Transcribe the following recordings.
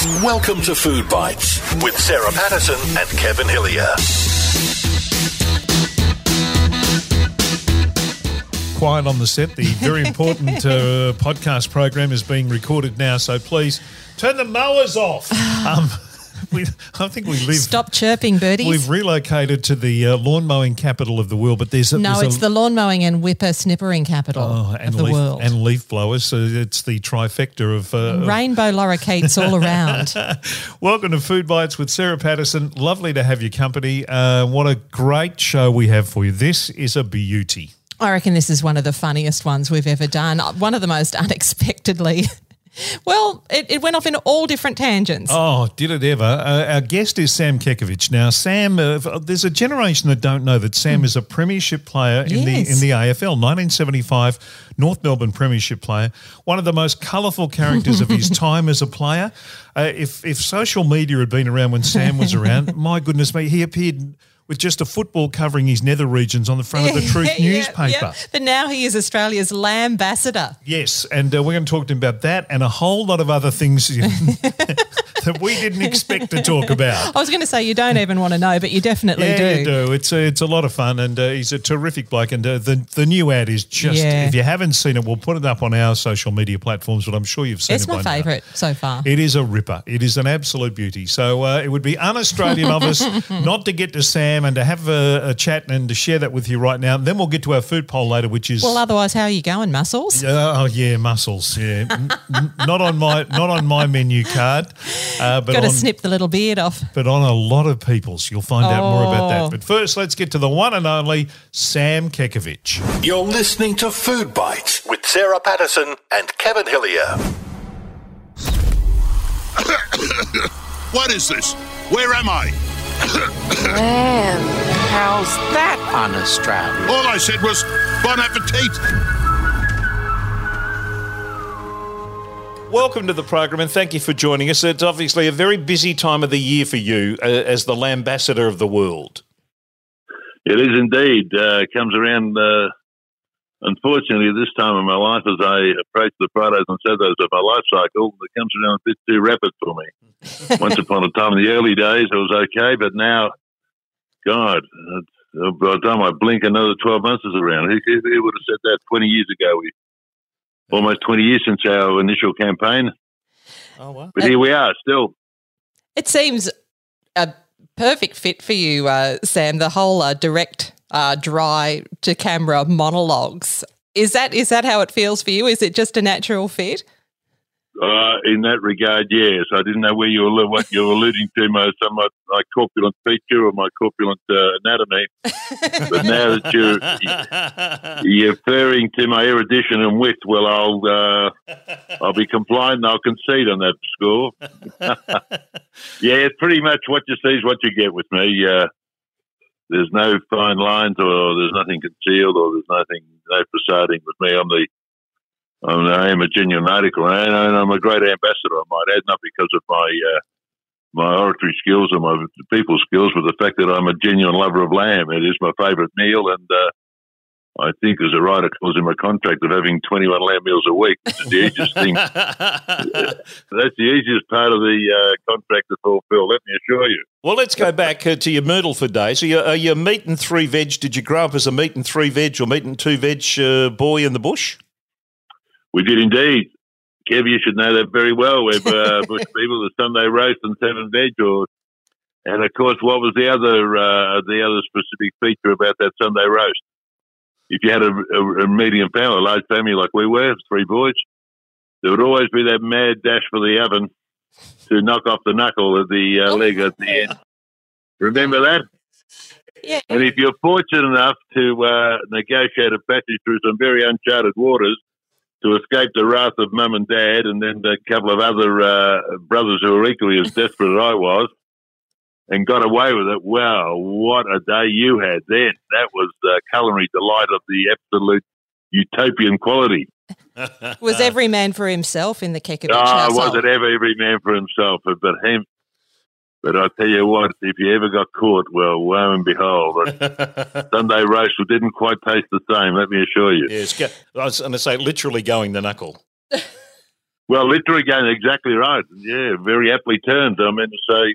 Welcome to Food Bites with Sarah Patterson and Kevin Hillier. quiet on the set. The very important uh, podcast program is being recorded now, so please turn the mowers off. Um, we, I think we live. Stop chirping, birdies. We've relocated to the uh, lawn mowing capital of the world, but there's a, no, there's it's a, the lawn mowing and whipper snippering capital oh, and of the leaf, world. and leaf blowers. So it's the trifecta of. Uh, Rainbow lorikeets all around. Welcome to Food Bites with Sarah Patterson. Lovely to have your company. Uh, what a great show we have for you. This is a beauty. I reckon this is one of the funniest ones we've ever done. One of the most unexpectedly. Well, it, it went off in all different tangents. Oh, did it ever? Uh, our guest is Sam Kekovich. Now, Sam, uh, there's a generation that don't know that Sam is a premiership player in the in the AFL, 1975 North Melbourne premiership player. One of the most colourful characters of his time as a player. Uh, if if social media had been around when Sam was around, my goodness me, he appeared with just a football covering his nether regions on the front of the Truth Yeah, newspaper. yeah. But now he is Australia's lambassador. Yes, and uh, we're going to talk to him about that and a whole lot of other things that we didn't expect to talk about. I was going to say you don't even want to know, but you definitely Yeah, do. you do. It's a, it's a lot of fun, and uh, he's a terrific bloke. And uh, the the new ad is just. If you haven't seen it, we'll put it up on our social media platforms. But I'm sure you've seen It's it. my by now. favourite so far. It is a ripper. It is an absolute beauty. So uh, it would be un-Australian of us not to get to Sam and to have a, a chat and to share that with you right now. Then we'll get to our food poll later, which is. well, otherwise, how are you going, mussels? Uh, oh yeah, mussels. Yeah, N- n- not on my not on my menu card, uh, but Got to on snip the little beard off. but on a lot of people's. You'll find out more about Oh. that. But first, let's get to the one and only Sam Kekovich. You're listening to Food Bites with Sarah Patterson and Kevin Hillier. What is this? Where am I? Well, how's that on Australia? All I said was bon appetit. Welcome to the program and thank you for joining us. It's obviously a very busy time of the year for you uh, as the ambassador of the world. It is indeed. Uh, it comes around, uh, unfortunately, this time in my life as I approach the Fridays and Saturdays of my life cycle, it comes around a bit too rapid for me. Once upon a time in the early days, it was okay, but now, God, it's- by the time I blink, another 12 months is around. Who, who, who would have said that 20 years ago? We, almost 20 years since our initial campaign. Oh, wow. But here we are still. It seems a perfect fit for you, uh, Sam. The whole uh, direct, uh, dry to camera monologues. Is that is that how it feels for you? Is it just a natural fit? Uh, in that regard, yes. I didn't know where you were, what you were alluding to, my somewhat my corpulent feature or my corpulent uh, anatomy. But now that you're you're referring to my erudition and wit, well, I'll uh, I'll be compliant and I'll concede on that score. yeah, it's pretty much what you see is what you get with me. There's no fine lines, or there's nothing concealed, or there's nothing no facading with me. I'm the I'm, I am a genuine article, and I'm a great ambassador. I might add, not because of my uh, my oratory skills or my people skills, but the fact that I'm a genuine lover of lamb. It is my favourite meal, and uh, I think there's a right clause in my contract of having 21 lamb meals a week, which is the easiest thing. That's the easiest part of the uh, contract to fulfil. Let me assure you. Well, let's go back uh, to your Myrtleford days. Are you, are you meat and three veg? Did you grow up as a meat and three veg or meat and two veg uh, boy in the bush? We did indeed. Kev, you should know that very well. We're uh, bush people, the Sunday roast and seven veg, or and of course, what was the other uh, the other specific feature about that Sunday roast? If you had a, a, a medium family, a large family like we were, three boys, there would always be that mad dash for the oven to knock off the knuckle of the uh, leg at the end. Remember that? Yeah. And if you're fortunate enough to uh, negotiate a passage through some very uncharted waters to escape the wrath of mum and dad, and then a couple of other uh, brothers who were equally as desperate as I was, and got away with it, wow, what a day you had then. That was the culinary delight of the absolute utopian quality. Was every man for himself in the Kekovich Ah, household? was it ever every man for himself? But, but him. But I tell you what, if you ever got caught, well, lo and behold, that Sunday roast didn't quite taste the same. Let me assure you. Yes, go, I was going to say literally going the knuckle. Well, literally going exactly right. Yeah, very aptly turned. I meant to say,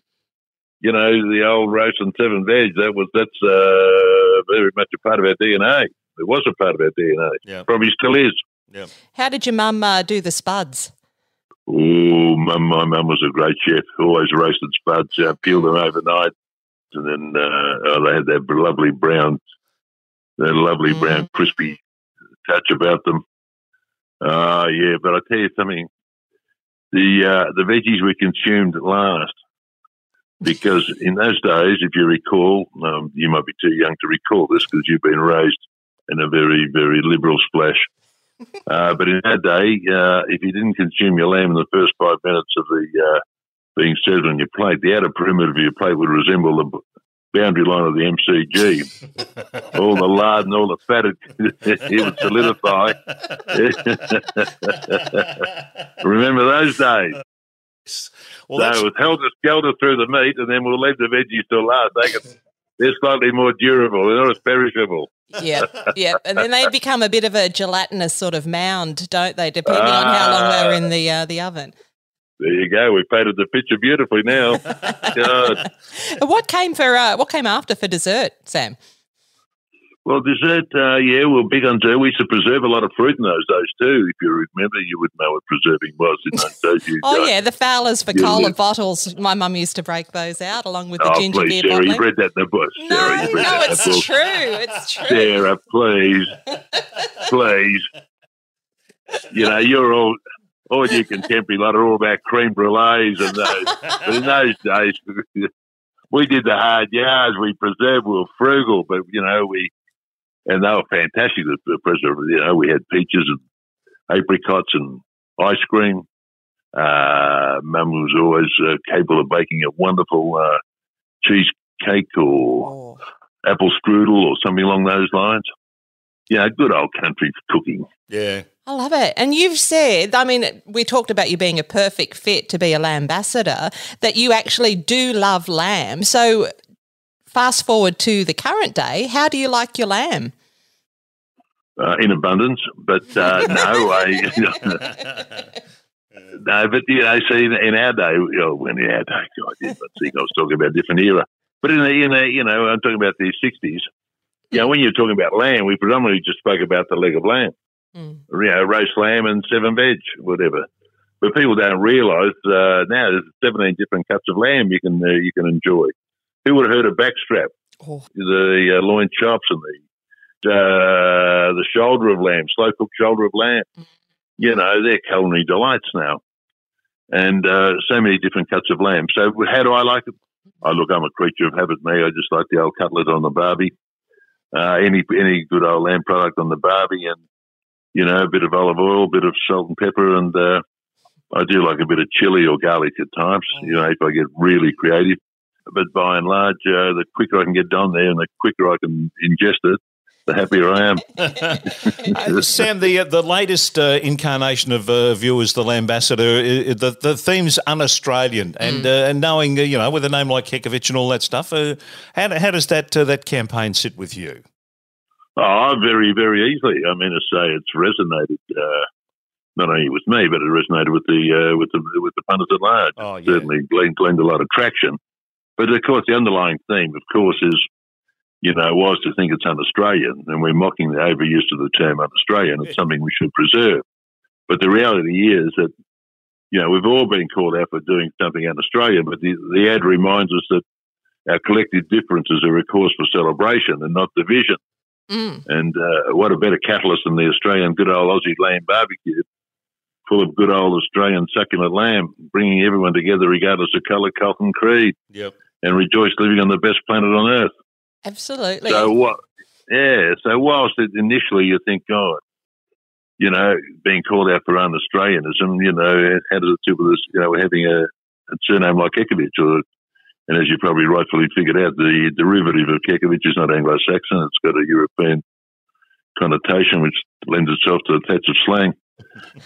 you know, the old roast and seven veg. That was that's uh, very much a part of our DNA. It was a part of our DNA. Yeah. Probably still is. Yeah. How did your mum uh, do the spuds? Oh, my, my mum was a great chef. Always roasted spuds, uh, peeled them overnight, and then uh, oh, they had that lovely brown, that lovely brown crispy touch about them. Ah, yeah. But I tell you something, the uh, the veggies we consumed last, because in those days, if you recall, um, you might be too young to recall this because you've been raised in a very very liberal splash. Uh, but in that day, uh, if you didn't consume your lamb in the first five minutes of the uh, being served on your plate, the outer perimeter of your plate would resemble the boundary line of the MCG. all the lard and all the fat, it, it would solidify. Remember those days? Well, so that's, it was helter skelter through the meat, and then we'll leave the veggies till last. They can, they're slightly more durable. They're not as perishable. Yeah, yeah, and then they become a bit of a gelatinous sort of mound, don't they? Depending on how long they're in the uh, the oven. There you go. We've painted the picture beautifully now. God. What came for uh, what came after for dessert, Sam? Well, dessert, uh, yeah, we're big on dessert. We used to preserve a lot of fruit in those days too. If you remember, you would know what preserving was in those days. You Oh yeah, the Fowlers for Yeah, cola yeah. bottles. My mum used to break those out along with the Oh, ginger please, beer Sarah, bottling. you've read that in the book. no, Sarah, no, that in the it's true. It's true. Sarah, please, please. You know, you're all, all you contemporary lot are all about cream brulees and those. but in those days, we did the hard yards. We preserved. We were frugal, but you know, we and they were fantastic. The, the preserve. You know, we had peaches and apricots and ice cream. Uh, Mum was always uh, capable of baking a wonderful uh, cheesecake or Oh. apple strudel or something along those lines. Yeah, good old country cooking. yeah. I love it. And you've said, I mean, we talked about you being a perfect fit to be a lamb ambassador, that you actually do love lamb. So, fast forward to the current day, how do you like your lamb? Uh, in abundance, but uh, no, I, no, but you know, see, in, in our day, you know, when in our day, God, I think I was talking about a different era. But in the, in the, you know, I'm talking about the '60s. You know, when you're talking about lamb, we predominantly just spoke about the leg of lamb, Mm. you know, roast lamb and seven veg, whatever. But people don't realise uh, now there's 17 different cuts of lamb you can uh, you can enjoy. Who would have heard of backstrap? Oh. The uh, loin chops and the uh, the shoulder of lamb, slow cooked shoulder of lamb. You know, they're culinary delights now, and uh, so many different cuts of lamb. So, how do I like it? I look, I'm a creature of habit. Me, I just like the old cutlet on the barbie. Uh, any any good old lamb product on the barbie, and you know, a bit of olive oil, a bit of salt and pepper, and uh, I do like a bit of chili or garlic at times. You know, if I get really creative. But by and large, uh, the quicker I can get down there and the quicker I can ingest it, the happier I am. Uh, Sam, the uh, the latest uh, incarnation of uh, Viewers, the Ambassador, uh, the the theme's un-Australian, and uh, and knowing uh, you know with a name like Kekovich and all that stuff, uh, how how does that uh, that campaign sit with you? Oh, very, very easily. I mean, to say it's resonated uh, not only with me, but it resonated with the uh, with the with the pundits at large. Oh, yeah. Certainly, gleaned, gleaned a lot of traction. But of course, the underlying theme, of course, is you know was to think it's un-Australian, and we're mocking the overuse of the term un-Australian. It's something we should preserve. But the reality is that you know we've all been called out for doing something un-Australian, but the, the ad reminds us that our collective differences are a cause for celebration and not division. Mm. And uh, what a better catalyst than the Australian good old Aussie lamb barbecue, full of good old Australian succulent lamb, bringing everyone together regardless of colour, cult, and creed, Yep. And rejoice living on the best planet on earth. Absolutely. So what? Yeah. So whilst it, initially you think, God, you know, being called out for un-Australianism, you know, how does it sit with us? You know, having a, a surname like Kekovich, or and as you probably rightfully figured out, the derivative of Kekovich is not Anglo-Saxon; it's got a European connotation, which lends itself to a touch of slang.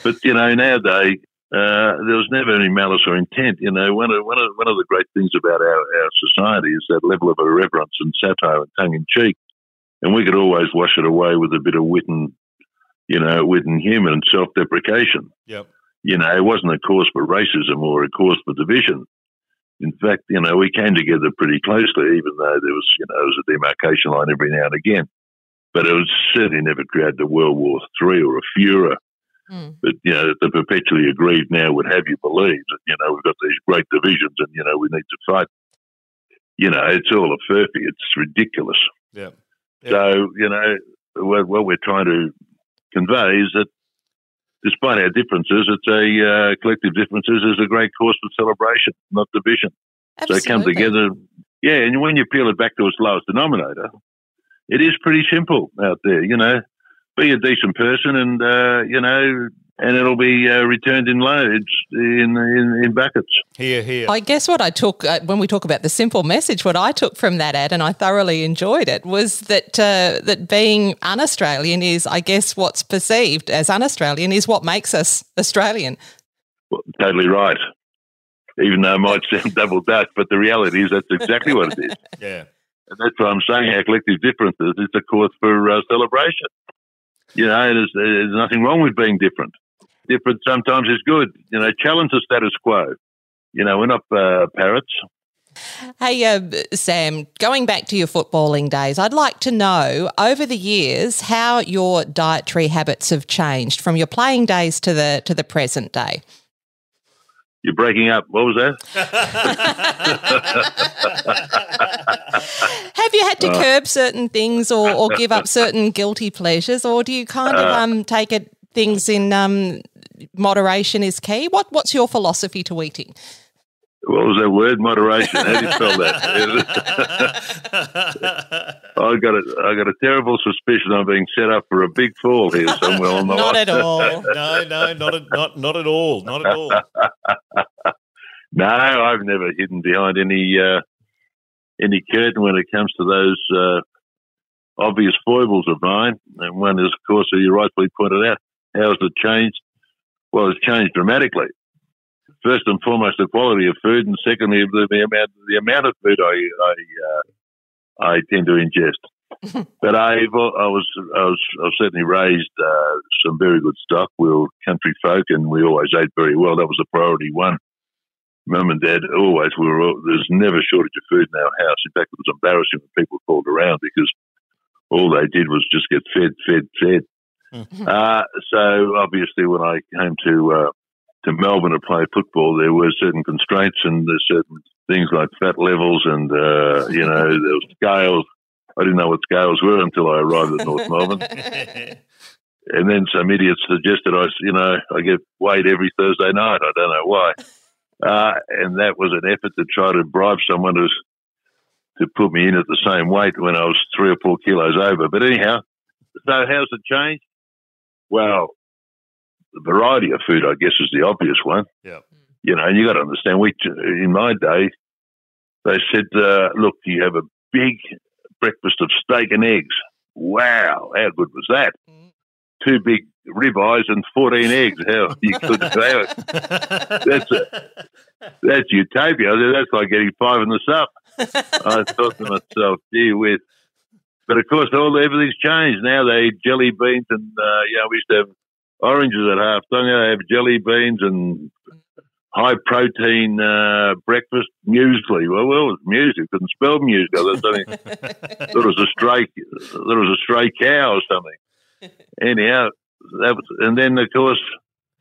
But you know, nowadays uh, there was never any malice or intent. You know, one of one of one of the great things about our, our society is that level of irreverence and satire and tongue in cheek, and we could always wash it away with a bit of wit and you know wit and humour and self deprecation. Yep. You know, it wasn't a cause for racism or a cause for division. In fact, you know, we came together pretty closely, even though there was, you know, there was a demarcation line every now and again. But it was certainly never created a World War Three or a furor. Mm. But you know, the perpetually aggrieved now would have you believe that you know we've got these great divisions and you know we need to fight. You know, it's all a furphy. It's ridiculous. Yeah. So you know, what, what we're trying to convey is that despite our differences, it's a uh, collective differences is a great cause for celebration, not division. So come together. Yeah, and when you peel it back to its lowest denominator, it is pretty simple out there. You know, be a decent person, and uh, you know, and it'll be uh, returned in loads in in, in buckets. Here, here. I guess what I took uh, when we talk about the simple message, what I took from that ad, and I thoroughly enjoyed it, was that uh, that being un-Australian is, I guess, what's perceived as un-Australian is what makes us Australian. Well, totally right. Even though it might sound double Dutch, but the reality is that's exactly what it is. yeah. And that's what I'm saying. Our collective differences is a cause for uh, celebration. You know, there's, there's nothing wrong with being different. Different sometimes is good. You know, challenge the status quo. You know, we're not uh, parrots. Hey, uh, Sam, going back to your footballing days, I'd like to know over the years how your dietary habits have changed from your playing days to the to the present day. You're breaking up. What was that? Have you had to curb certain things or, or give up certain guilty pleasures, or do you kind of um, take it things in um, moderation is key? What What's your philosophy to eating? What was that word? Moderation. How do you spell that? I got a, I got a terrible suspicion I'm being set up for a big fall here somewhere on the Not line. at all. no, no, not at, not not at all, not at all. No, I've never hidden behind any uh, any curtain when it comes to those uh, obvious foibles of mine. And one is, of course, as you rightfully pointed out, how has it changed? Well, it's changed dramatically. First and foremost, the quality of food, and secondly, the, the amount the amount of food I I, uh, I tend to ingest. but I've, I was I was I was certainly raised uh, some very good stock. We were country folk, and we always ate very well. That was the priority one mum and dad always we were there's never a shortage of food in our house. In fact, it was embarrassing when people called around because all they did was just get fed, fed, fed. uh, so obviously, when I came to uh, to Melbourne to play football, there were certain constraints and there's certain things like fat levels and uh, you know there was scales. I didn't know what scales were until I arrived at North Melbourne. And then some idiots suggested I, you know, I get weighed every Thursday night. I don't know why. Uh, and that was an effort to try to bribe someone to to put me in at the same weight when I was three or four kilos over. But anyhow, so how's it changed? Well, the variety of food, I guess, is the obvious one. Yeah. You know, and you got to understand. We in my day, they said, uh, "Look, you have a big breakfast of steak and eggs." Wow, how good was that? Two big ribeyes and fourteen eggs. How you could have it? That's a, that's utopia. That's like getting five in the sup. I thought to myself, gee whiz. But of course, all everything's changed now. They eat jelly beans, and uh, yeah, we used to have oranges at half time. Now they have jelly beans and high protein uh, breakfast muesli. Well, well, it was muesli. Couldn't spell muesli. I thought something- thought it was a stray. There was a stray cow or something. Anyhow, that was, and then of course,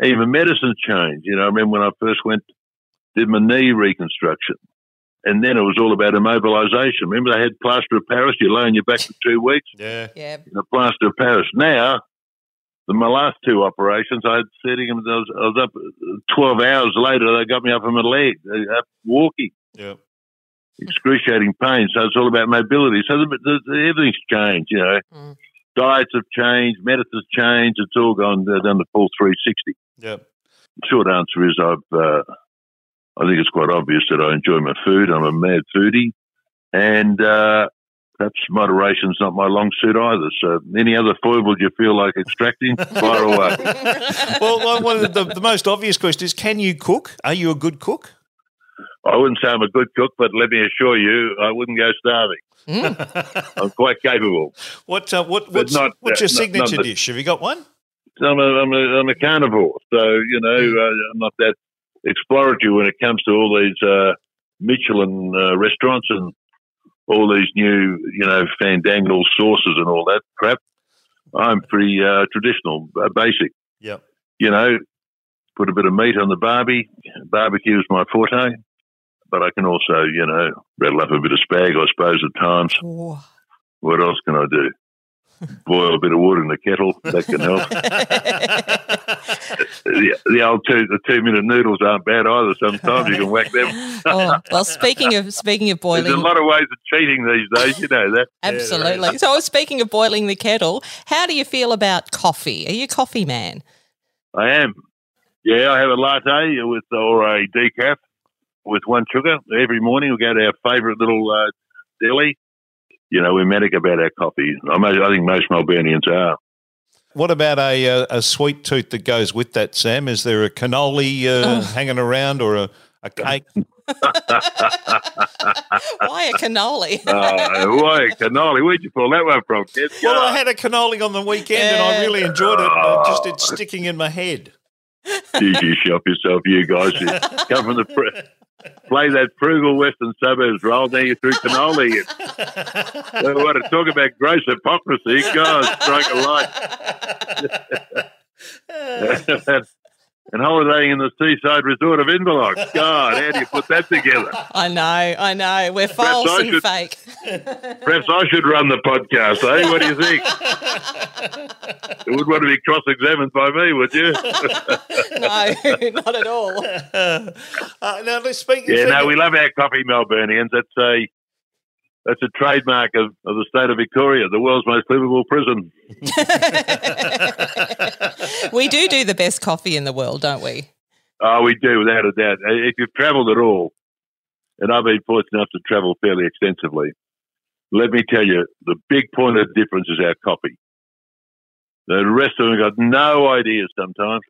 even medicine changed. You know, I remember when I first went did my knee reconstruction. And then it was all about immobilisation. Remember, they had plaster of Paris. You lay on your back for two weeks Yeah. Yeah. in a plaster of Paris. Now, the, my last two operations, I had sitting, I was, I was up 12 hours later, they got me up on my leg, uh, up walking, Yeah. excruciating pain. So it's all about mobility. So the, the, the, everything's changed, you know. Mm. Diets have changed, medicine's changed. It's all gone uh, done the full 360. Yeah. Short answer is I've, uh, I think it's quite obvious that I enjoy my food. I'm a mad foodie. And, uh, Perhaps moderation's not my long suit either. So, any other foibles you feel like extracting, fire away. Well, one- of the, the most obvious questions is: Can you cook? Are you a good cook? I wouldn't say I'm a good cook, but let me assure you, I wouldn't go starving. I'm quite capable. What uh, what what's, not, what's uh, your not- signature not dish? Have you got one? I'm a, I'm a, I'm a carnivore, so you know uh, I'm not that exploratory when it comes to all these uh, Michelin uh, restaurants and all these new, you know, fandangle sauces and all that crap. I'm pretty uh, traditional, uh, basic. Yep. You know, put a bit of meat on the barbie. Barbecue is my forte, but I can also, you know, rattle up a bit of spag, I suppose, at times. Ooh. What else can I do? Boil a bit of wood in the kettle. That can help. the, the old two, the two minute noodles aren't bad either. Sometimes you can whack them. oh, well, speaking of speaking of boiling, There's a lot of ways of cheating these days. You know that. absolutely. So, speaking of boiling the kettle, how do you feel about coffee? Are you a coffee man? I am. Yeah, I have a latte with or a decaf with one sugar every morning. We go to our favourite little uh, deli. You know, we're manic about our coffee. I, mo- I think most Melburnians are. What about a, uh, a sweet tooth that goes with that, Sam? Is there a cannoli uh, hanging around or a, a cake? Why a cannoli? Oh, why a cannoli? Where'd you pull that one from, kid? Well, I had a cannoli on the weekend and I really enjoyed it. Uh, just it's sticking in my head. Geez, you shop yourself, you guys. You come from the pr- play that frugal western suburbs role. Now you're through cannoli. You want to talk about gross hypocrisy? God, strike a light. and holidaying in the seaside resort of Inverloch. God, how do you put that together? I know, I know. We're false I and should- fake. Perhaps I should run the podcast, eh? What do you think? you wouldn't want to be cross-examined by me, would you? no, not at all. Uh, now, let's speak. Yeah, no, we love our coffee, Melburnians. That's a that's a trademark of, of the state of Victoria, the world's most livable prison. we do do the best coffee in the world, don't we? Oh, we do, without a doubt. Uh, If you've travelled at all, and I've been fortunate enough to travel fairly extensively, let me tell you, the big point of difference is our coffee. The rest of them got no idea sometimes.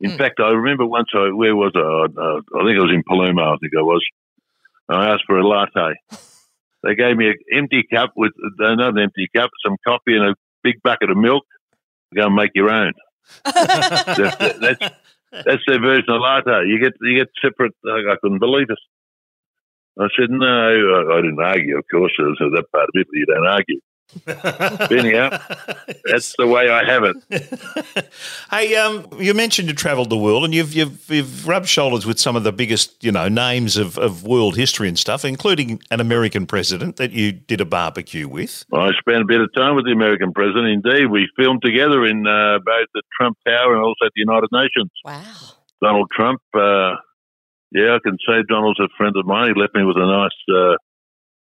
In Hmm. fact, I remember once I, where was I? Uh, I think I was in Palermo, I think I was. I asked for a latte. They gave me an empty cup with, uh, another empty cup, some coffee and a big bucket of milk. Go and make your own. That's, that's, that's their version of latte. You get you get separate. I, I couldn't believe it. I said no. I, I didn't argue, of course. So that part of it, you don't argue. Anyhow, that's the way I have it. Hey, um, you mentioned you travelled the world, and you've you've you've rubbed shoulders with some of the biggest, you know, names of, of world history and stuff, including an American president that you did a barbecue with. I spent a bit of time with the American president. Indeed, we filmed together in uh, both the Trump Tower and also at the United Nations. Wow. Donald Trump. Uh, yeah, I can say Donald's a friend of mine. He left me with a nice uh,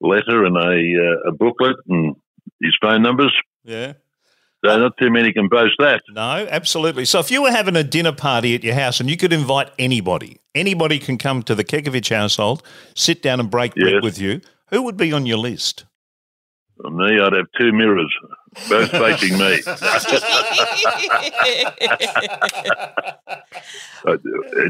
letter and a, uh, a booklet and his phone numbers. Yeah. So not too many can boast that. No, absolutely. So if you were having a dinner party at your house and you could invite anybody, anybody can come to the Kekovich household, sit down and break bread Yes. with you. Who would be on your list? For me, I'd have two mirrors, both facing me. Uh,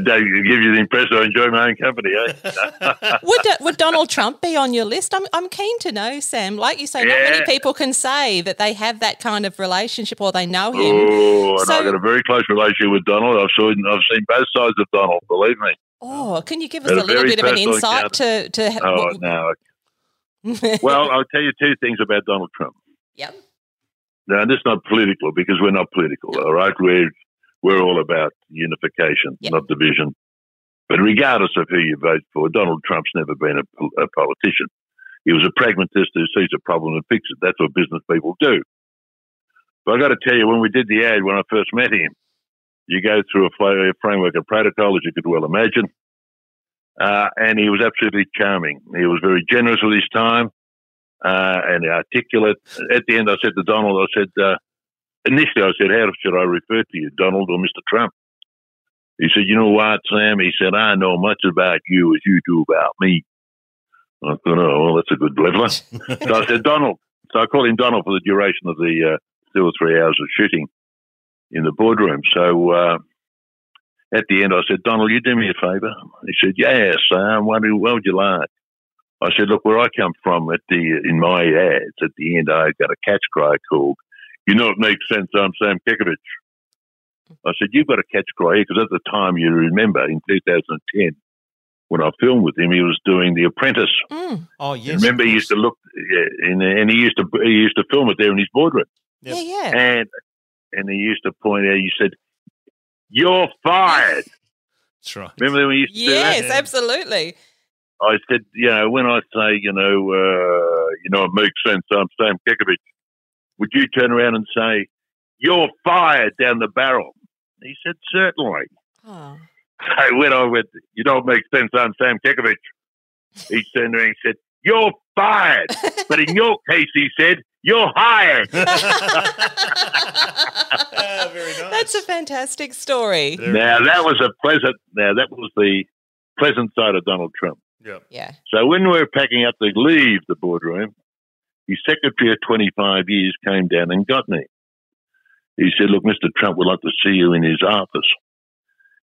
Don't give you the impression I enjoy my own company, eh? would would Donald Trump be on your list? I'm I'm keen to know, Sam. Like you say, not many people can say that they have that kind of relationship or they know him. Oh, So- I've got a very close relationship with Donald. I've seen, I've seen both sides of Donald, believe me. Oh, can you give us a a little bit of an insight to to? Oh, what- no. Well, I'll tell you two things about Donald Trump. yep. Now, this is not political because we're not political, all right? We're, we're all about unification, Yep. not division. But regardless of who you vote for, Donald Trump's never been a, a politician. He was a pragmatist who sees a problem and fixes it. That's what business people do. But i got to tell you, when we did the ad, when I first met him, you go through a, framework of protocol, as you could well imagine. Uh, and he was absolutely charming. He was very generous with his time uh, and articulate. At the end, I said to Donald, I said, uh, initially, I said, how should I refer to you, Donald or Mr. Trump? He said, you know what, Sam? He said, I know much about you as you do about me. I thought, oh, well, that's a good leveler. so I said, Donald. So I called him Donald for the duration of the uh, two or three hours of shooting in the boardroom. So uh, at the end, I said, Donald, you do me a favour? He said, yes, Sam. What, do- what would you like? I said, look, where I come from at the in my ads at the end, I got a catch cry called You know it makes sense. I'm Sam Kekovich. I said, You've got to catch Cry because at the time, you remember in 2010, when I filmed with him, he was doing The Apprentice. Mm. Oh yes. Remember, he used to look, yeah, and, and he used to he used to film it there in his boardroom, Yep. Yeah, yeah. and and he used to point out. He said, "You're fired." That's right. Remember when he used to do that? Yes, absolutely. I said, you know, when I say, you know, uh, you know, it makes sense. I'm Sam Kekovich. Would you turn around and say, "You're fired" down the barrel? He said, "Certainly." Oh. So when I went, you know, it makes sense. I'm Sam Kekovich. He turned around and said, "You're fired," but in your case, he said, "You're hired." Ah, very nice. That's a fantastic story. Very now nice. that was a pleasant. Now that was the pleasant side of Donald Trump. Yep. Yeah. So when we were packing up to leave the boardroom, his secretary of 25 years came down and got me. He said, Look, Mr. Trump would like to see you in his office.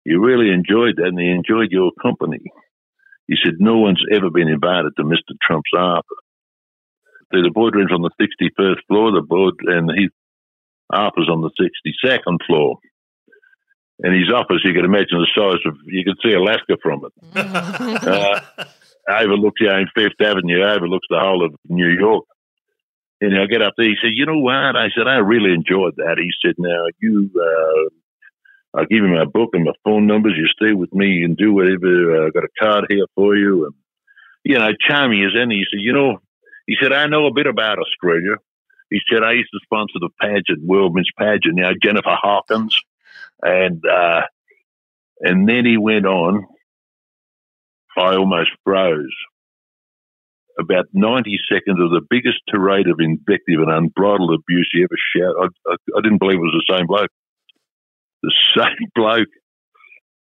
He really enjoyed that and he enjoyed your company. He said, No one's ever been invited to Mr. Trump's office. So The boardroom's on the 61st floor, the board, and his office on the 62nd floor. And his office, you can imagine the size of, you can see Alaska from it uh, overlooks you in Fifth Avenue, overlooks the whole of New York. And I get up there. He said, "You know what?" I said, "I really enjoyed that." He said, "Now you, uh, I'll give you my book and my phone numbers. You stay with me. and do whatever. Uh, I got a card here for you." And you know, charming as any. He said, "You know," he said, "I know a bit about Australia." He said, "I used to sponsor the pageant, World Miss Pageant. You know, Jennifer Hawkins, and uh, and then he went on. I almost froze. About 90 seconds of the biggest tirade of invective and unbridled abuse he ever shouted. I, I, I didn't believe it was the same bloke. The same bloke.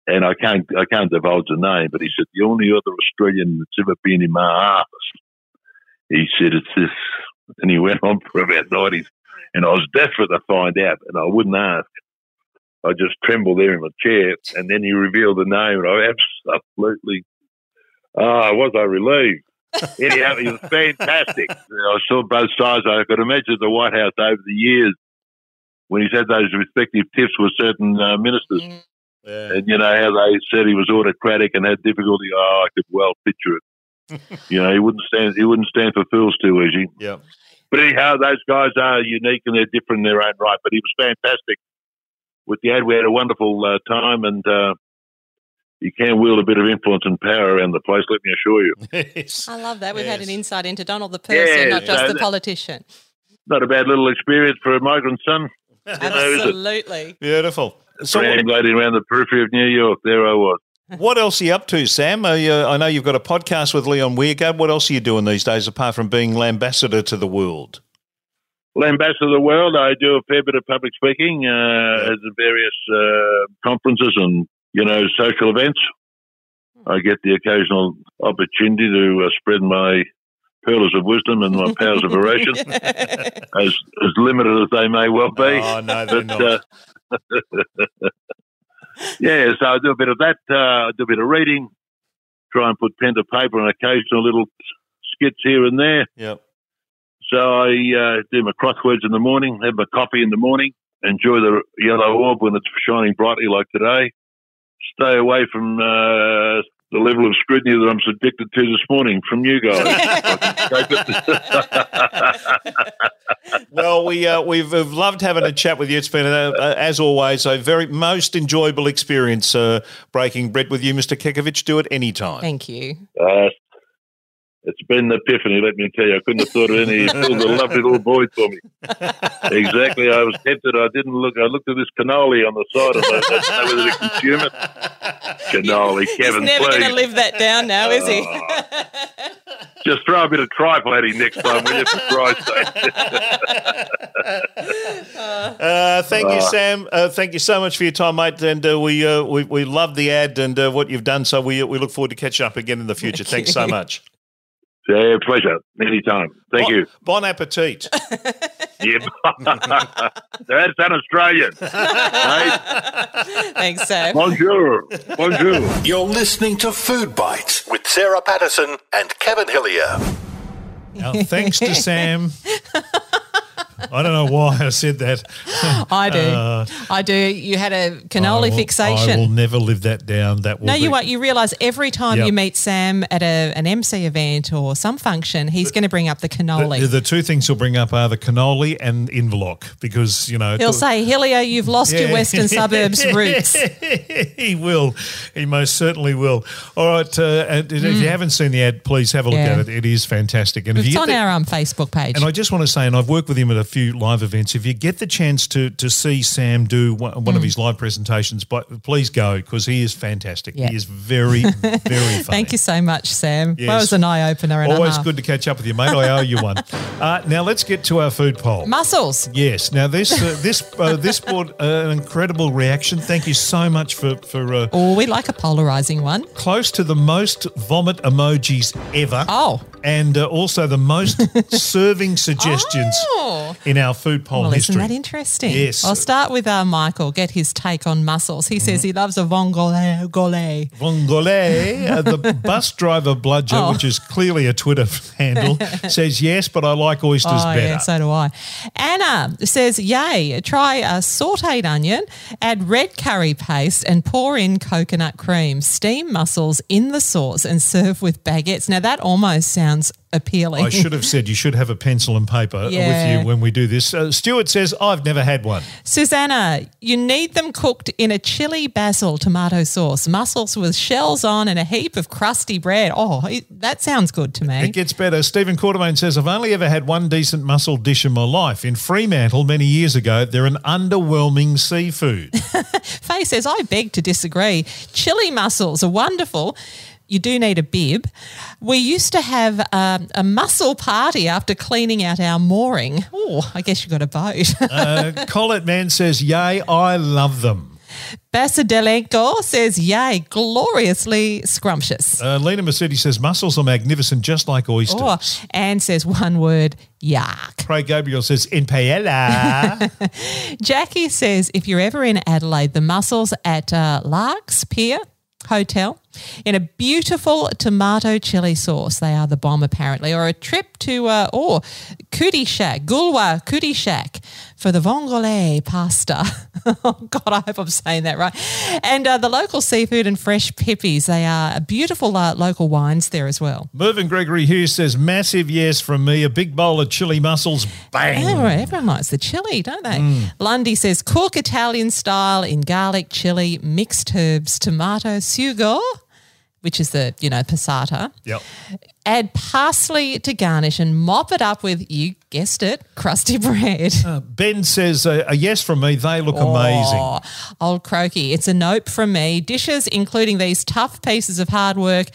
And I can't, I can't divulge the name, but he said, the only other Australian that's ever been in my office. He said, it's this. And he went on for about 90. And I was desperate to find out, and I wouldn't ask. I just trembled there in my chair, and then he revealed the name, and I absolutely Ah, was I relieved? Anyhow, he was fantastic. I saw both sides. I could imagine the White House over the years when he's had those respective tiffs with certain uh, ministers, Yeah. and you know how they said he was autocratic and had difficulty. Oh, I could well picture it. you know, he wouldn't stand. He wouldn't stand for fools too easy. Yep. But anyhow, those guys are unique and they're different in their own right. But he was fantastic. With the ad, we had a wonderful uh, time, and uh, you can wield a bit of influence and power around the place. Let me assure you. Yes. I love that. We've had an insight into Donald the person, Yeah, not just so the politician. Not a bad little experience for a migrant son. know, is it? Absolutely. Beautiful. So, what, Triangulating around the periphery of New York. There I was. what else are you up to, Sam? Are you, I know you've got a podcast with Leon Wiegard. What else are you doing these days apart from being ambassador to the world? Well, ambassador of the world, I do a fair bit of public speaking uh, at the various uh, conferences and you know social events. I get the occasional opportunity to uh, spread my pearls of wisdom and my powers of oration, as as limited as they may well be. Oh, no, they're But, not. uh, yeah, so I do a bit of that. Uh, I do a bit of reading, try and put pen to paper and occasional little skits here and there. Yep. So I uh, do my crosswords in the morning, have my coffee in the morning, enjoy the yellow orb when it's shining brightly like today. Stay away from uh, the level of scrutiny that I'm subjected to this morning from you guys. Well, we uh, we've, we've loved having a chat with you. It's been, uh, uh, as always, a very most enjoyable experience uh, breaking bread with you, Mr. Kekovich. Do it anytime. Thank you. uh, it's been an epiphany, let me tell you. I couldn't have thought of any. It was a lovely little boy for me. Exactly. I was tempted. I didn't look. I looked at this cannoli on the side of it. I didn't know whether to consume it. Cannoli, Kevin, He's never going to live that down now, is he? Just throw a bit of trifle at him next time, will you, for Christ's sake? Uh, thank you, Sam. Uh, thank you so much for your time, mate. And uh, we, uh, we we love the ad and uh, what you've done. So we we look forward to catching up again in the future. Thank Thanks so much. Yeah, pleasure. Anytime. Thank bon, you. Bon appetit. Yeah. That's an Australian. Hey, Thanks, Sam. bonjour. Bonjour. You're listening to Food Bites with Sarah Patterson and Kevin Hillier. Now, thanks to Sam. I don't know why I said that. I do. Uh, I do. You had a cannoli will- fixation. I will never live that down. That will No, be, you won't. You realise every time Yep. you meet Sam at a, an MC event or some function, he's going to bring up the cannoli. The, the two things he'll bring up are the cannoli and Inverloch because you know He'll say, Hillier, you've lost your western suburbs roots. he will. He most certainly will. All right. Uh, and if you haven't seen the ad, please have a look Mm. Yeah. at it. It is fantastic. And if you It's on the- our um, Facebook page. And I just want to say, and I've worked with him at a few live events. If you get the chance to to see Sam do one, one of his live presentations, but please go because he is fantastic. Mm. Yeah. He is very, very funny. Thank you so much, Sam. That Yes. was an eye opener Always good to catch up with you, mate. I owe you one. Uh, now let's get to our food poll. Mussels. Yes. Now this uh, this uh, this brought uh, an incredible reaction. Thank you so much for for uh, Oh, we like a polarizing one. close to the most vomit emojis ever. Oh. And uh, also the most serving suggestions Oh. In our food poll Well, history. isn't that interesting? Yes. I'll start with uh, Michael, get his take on mussels. He says he loves a vongole. Gole. Vongole, uh, the bus driver bludger, Oh. which is clearly a Twitter handle, says yes, but I like oysters Oh, better. yeah, so do I. Anna says, yay, try a sauteed onion, add red curry paste and pour in coconut cream. Steam mussels in the sauce and serve with baguettes. Now, that almost sounds appealing. I should have said you should have a pencil and paper Yeah. with you when we do this. Uh, Stuart says, I've never had one. Susanna, you need them cooked in a chili basil tomato sauce, mussels with shells on and a heap of crusty bread. Oh, it- that sounds good to me. It gets better. Stephen Quartermain says, I've only ever had one decent mussel dish in my life. In Fremantle many years ago, they're an underwhelming seafood. Faye says, I beg to disagree. Chili mussels are wonderful. You do need a bib. We used to have um, a mussel party after cleaning out our mooring. Oh, I guess you got a boat. uh, Colette Mann says, Yay, I love them. Basidelenko says, Yay, gloriously scrumptious. Uh, Lena Mercedes says, Mussels are magnificent, just like oysters. Oh, and says one word, yuck. Craig Gabriel says, In paella. Jackie says if you're ever in Adelaide, the mussels at uh, Largs Pier Hotel in a beautiful tomato chili sauce. They are the bomb apparently. Or a trip to uh, or Kuti Shack, Goolwa Kuti Shack for the vongole pasta. oh God, I hope I'm saying that right. And uh, the local seafood and fresh pippies. They are beautiful uh, local wines there as well. Mervyn Gregory Hughes says, Massive yes from me. A big bowl of chili mussels. Bang. Oh, everyone likes the chili, don't they? Lundy says cook Italian style in garlic, chili, mixed herbs, tomato, sugo, which is the, you know, passata. Yep. Add parsley to garnish and mop it up with, you guessed it, crusty bread. Ben says, uh, A yes from me. They look amazing. Oh, old croaky. It's a nope from me. Dishes, including these tough pieces of hard work,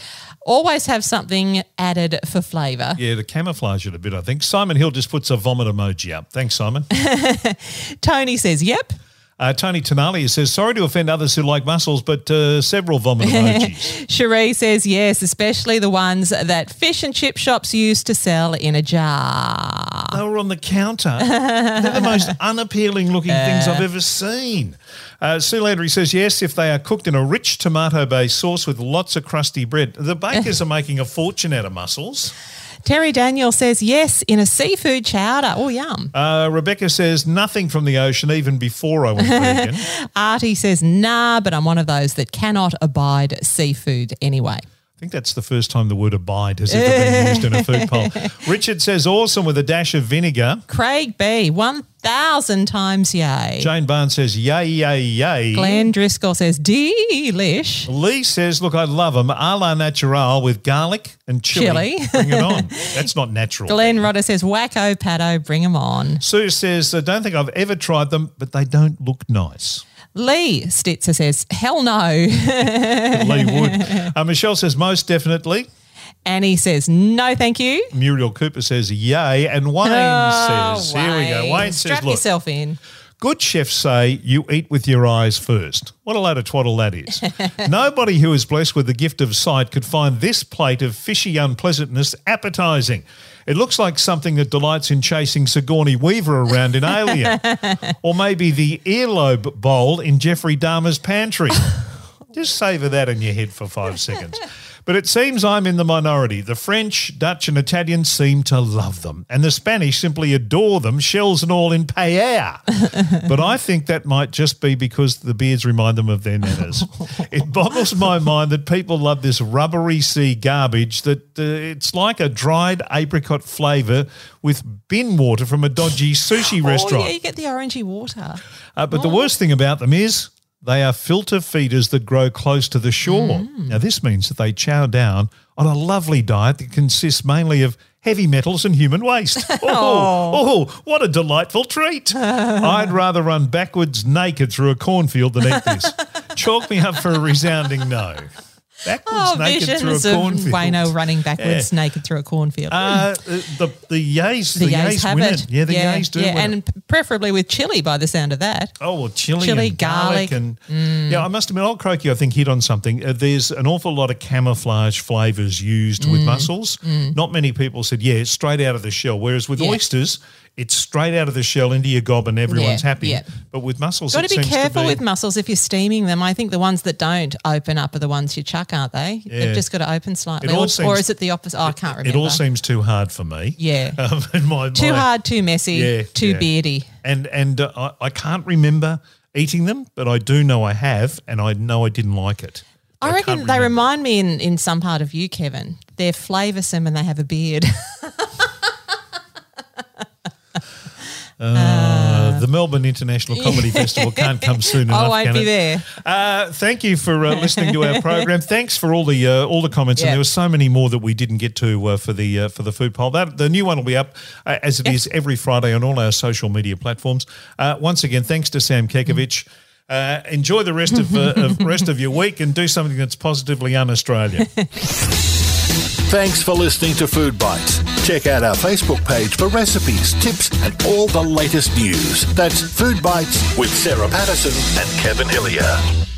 always have something added for flavour. Yeah, to camouflage it a bit, I think. Simon Hill just puts a vomit emoji up. Thanks, Simon. Tony says, yep. Uh, Tony Tenali says, sorry to offend others who like mussels, but uh, several vomit emojis. Cherie says yes, especially the ones that fish and chip shops used to sell in a jar. they were on the counter. They're the most unappealing looking things I've ever seen. Uh, Sue Landry says, yes, if they are cooked in a rich tomato based sauce with lots of crusty bread. The bakers are making a fortune out of mussels. Terry Daniel says yes in a seafood chowder. Oh, yum. Uh, Rebecca says, nothing from the ocean even before I went vegan. Artie says nah, but I'm one of those that cannot abide seafood anyway. I think that's the first time the word abide has ever been used in a food poll. Richard says, awesome with a dash of vinegar. Craig B, 1,000 times yay. Jane Barnes says, yay, yay, yay. Glenn Driscoll says delish. Lee says, look, I love them. A la natural with garlic and chili. Chili. Bring it on. That's not natural. Glenn Rodder says wacko paddo, bring them on. Sue says, I don't think I've ever tried them, but they don't look nice. Lee Stitzer says hell no. Lee Wood. Uh, Michelle says, most definitely. Annie says no, thank you. Muriel Cooper says, yay. And Wayne says, here we go. Wayne Oh, Strap says, look, yourself in. good chefs say you eat with your eyes first. What a load of twaddle that is. Nobody who is blessed with the gift of sight could find this plate of fishy unpleasantness appetizing. It looks like something that delights in chasing Sigourney Weaver around in Alien. or maybe the earlobe bowl in Jeffrey Dahmer's pantry. Just savour that in your head for five seconds. But it seems I'm in the minority. The French, Dutch, and Italians seem to love them, and the Spanish simply adore them, shells and all in paella. but I think that might just be because the beards remind them of their nanas. it boggles my mind that people love this rubbery sea garbage that uh, it's like a dried apricot flavour with bin water from a dodgy sushi Oh, restaurant. yeah, you get the orangey water. Uh, but the worst thing about them is they are filter feeders that grow close to the shore. Mm. Now, this means that they chow down on a lovely diet that consists mainly of heavy metals and human waste. Oh, oh what a delightful treat. I'd rather run backwards naked through a cornfield than eat this. Chalk me up for a resounding no. Backwards Oh, naked through a cornfield. Wayno running backwards naked through a cornfield. Uh, the the yays, the, the yays have win it. it. Yeah, the yeah, yays do Yeah, win it. and preferably with chili by the sound of that. Oh, well, chili, Chili, and garlic, garlic. Mm. and yeah, I must admit, old Croaky, I think hit on something. Uh, there's an awful lot of camouflage flavors used Mm. with mussels. Not many people said, yeah, it's straight out of the shell. Whereas with Yeah. oysters, it's straight out of the shell into your gob, and everyone's Yeah, happy. yeah. But with mussels, Got to be careful be, with mussels if you're steaming them. I think the ones that don't open up are the ones you chuck, aren't they? Yeah. They've just got to open slightly. Or, seems- or is it the opposite? Oh, I can't remember. It all seems too hard for me. Yeah. Um, my, too my- hard, too messy, Yeah, too beardy. And and uh, I, I can't remember eating them, but I do know I have, and I know I didn't like it. I, can't reckon they remind me in, in some part of you, Kevin. They're flavoursome and they have a beard. Uh, the Melbourne International Comedy Festival can't come soon enough. I won't be it? there. Uh, thank you for uh, listening to our program. Thanks for all the uh, all the comments, and there were so many more that we didn't get to uh, for the uh, for the food poll. That the new one will be up uh, as it is every Friday on all our social media platforms. Uh, once again, thanks to Sam Kekovich. Uh, enjoy the rest of, uh, of rest of your week and do something that's positively un-Australian. Thanks for listening to Food Bites. Check out our Facebook page for recipes, tips, and all the latest news. That's Food Bites with Sarah Patterson and Kevin Hillier.